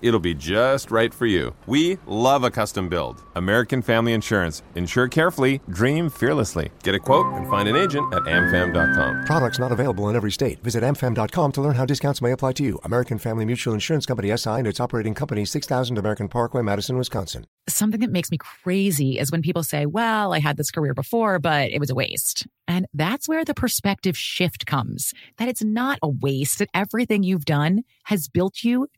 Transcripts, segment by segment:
It'll be just right for you. We love a custom build. American Family Insurance. Insure carefully, dream fearlessly. Get a quote and find an agent at amfam.com. Products not available in every state. Visit amfam.com to learn how discounts may apply to you. American Family Mutual Insurance Company SI and its operating company 6000 American Parkway, Madison, Wisconsin. Something that makes me crazy is when people say, well, I had this career before, but it was a waste. And that's where the perspective shift comes that it's not a waste, that everything you've done has built you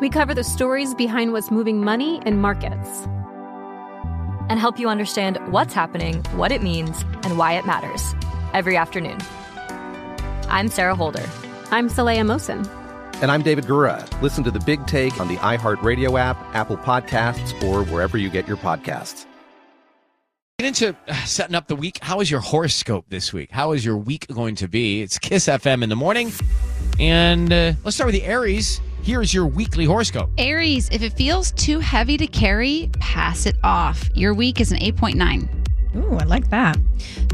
We cover the stories behind what's moving money and markets. And help you understand what's happening, what it means, and why it matters every afternoon. I'm Sarah Holder. I'm Saleha Mohsin. And I'm David Gura. Listen to The Big Take on the iHeartRadio app, Apple Podcasts, or wherever you get your podcasts. Get into uh, setting up the week. How is your horoscope this week? How is your week going to be? It's Kiss FM in the morning. And uh, let's start with the Aries. Here's your weekly horoscope. Aries, if it feels too heavy to carry, pass it off. Your week is an 8.9. Ooh, I like that.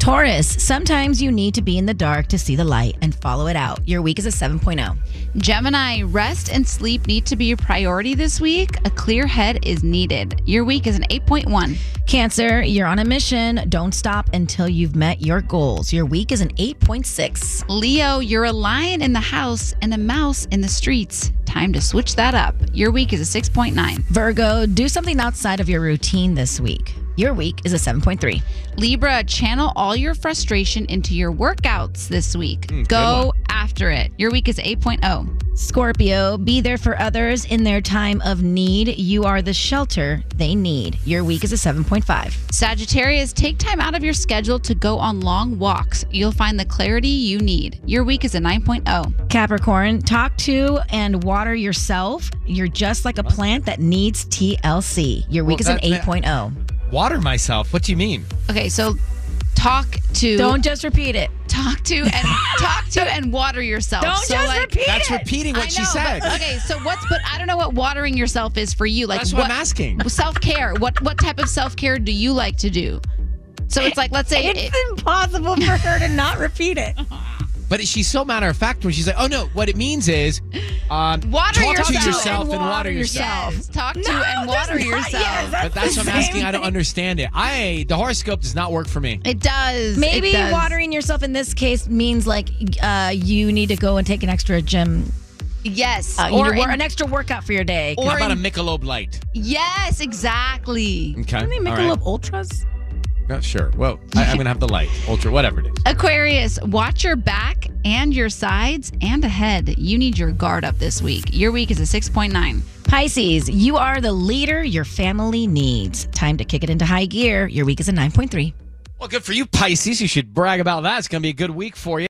Taurus, sometimes you need to be in the dark to see the light and follow it out. Your week is a 7.0. Gemini, rest and sleep need to be your priority this week. A clear head is needed. Your week is an 8.1. Cancer, you're on a mission. Don't stop until you've met your goals. Your week is an 8.6. Leo, you're a lion in the house and a mouse in the streets. Time to switch that up. Your week is a 6.9. Virgo, do something outside of your routine this week. Your week is a 7.3. Libra, channel all your frustration into your workouts this week. Mm, Go after it. Your week is 8.0. Scorpio, be there for others in their time of need. You are the shelter they need. Your week is a 7.5. Sagittarius, take time out of your schedule to go on long walks. You'll find the clarity you need. Your week is a 9.0. Capricorn, talk to and water yourself. You're just like a plant that needs TLC. Your week Well, is an that- 8.0. Water myself. What do you mean? Okay, so talk to Don't just repeat it. talk to and talk to and water yourself. Don't so just like, repeat That's it. repeating what I she know, said. but- okay, so what's but I don't know what watering yourself is for you. Like That's what I'm asking. Self care. What what type of self care do you like to do? So it's like let's say it- It's impossible for her to not repeat it. But she's so matter of fact when she's like, oh no, what it means is um, water talk yourself, to yourself and, water yourself. Yes, talk to No, and water not- yourself. yes, But that's what I'm asking. same I don't understand it. I the horoscope does not work for me. It does. Maybe it does. watering yourself in this case means like uh, you need to go and take an extra gym, Yes. uh, you or need to wor- in- an extra workout for your day. or How about a in- Michelob Light? yes, exactly. Okay, Can they make a right. ultras? No, sure. Well, I, I'm gonna have the light, ultra, whatever it is. Aquarius, watch your back and your sides and ahead. You need your guard up this week. Your week is a 6.9. Pisces, you are the leader your family needs. Time to kick it into high gear. Your week is a 9.3. Well, good for you, Pisces. You should brag about that. It's gonna be a good week for you.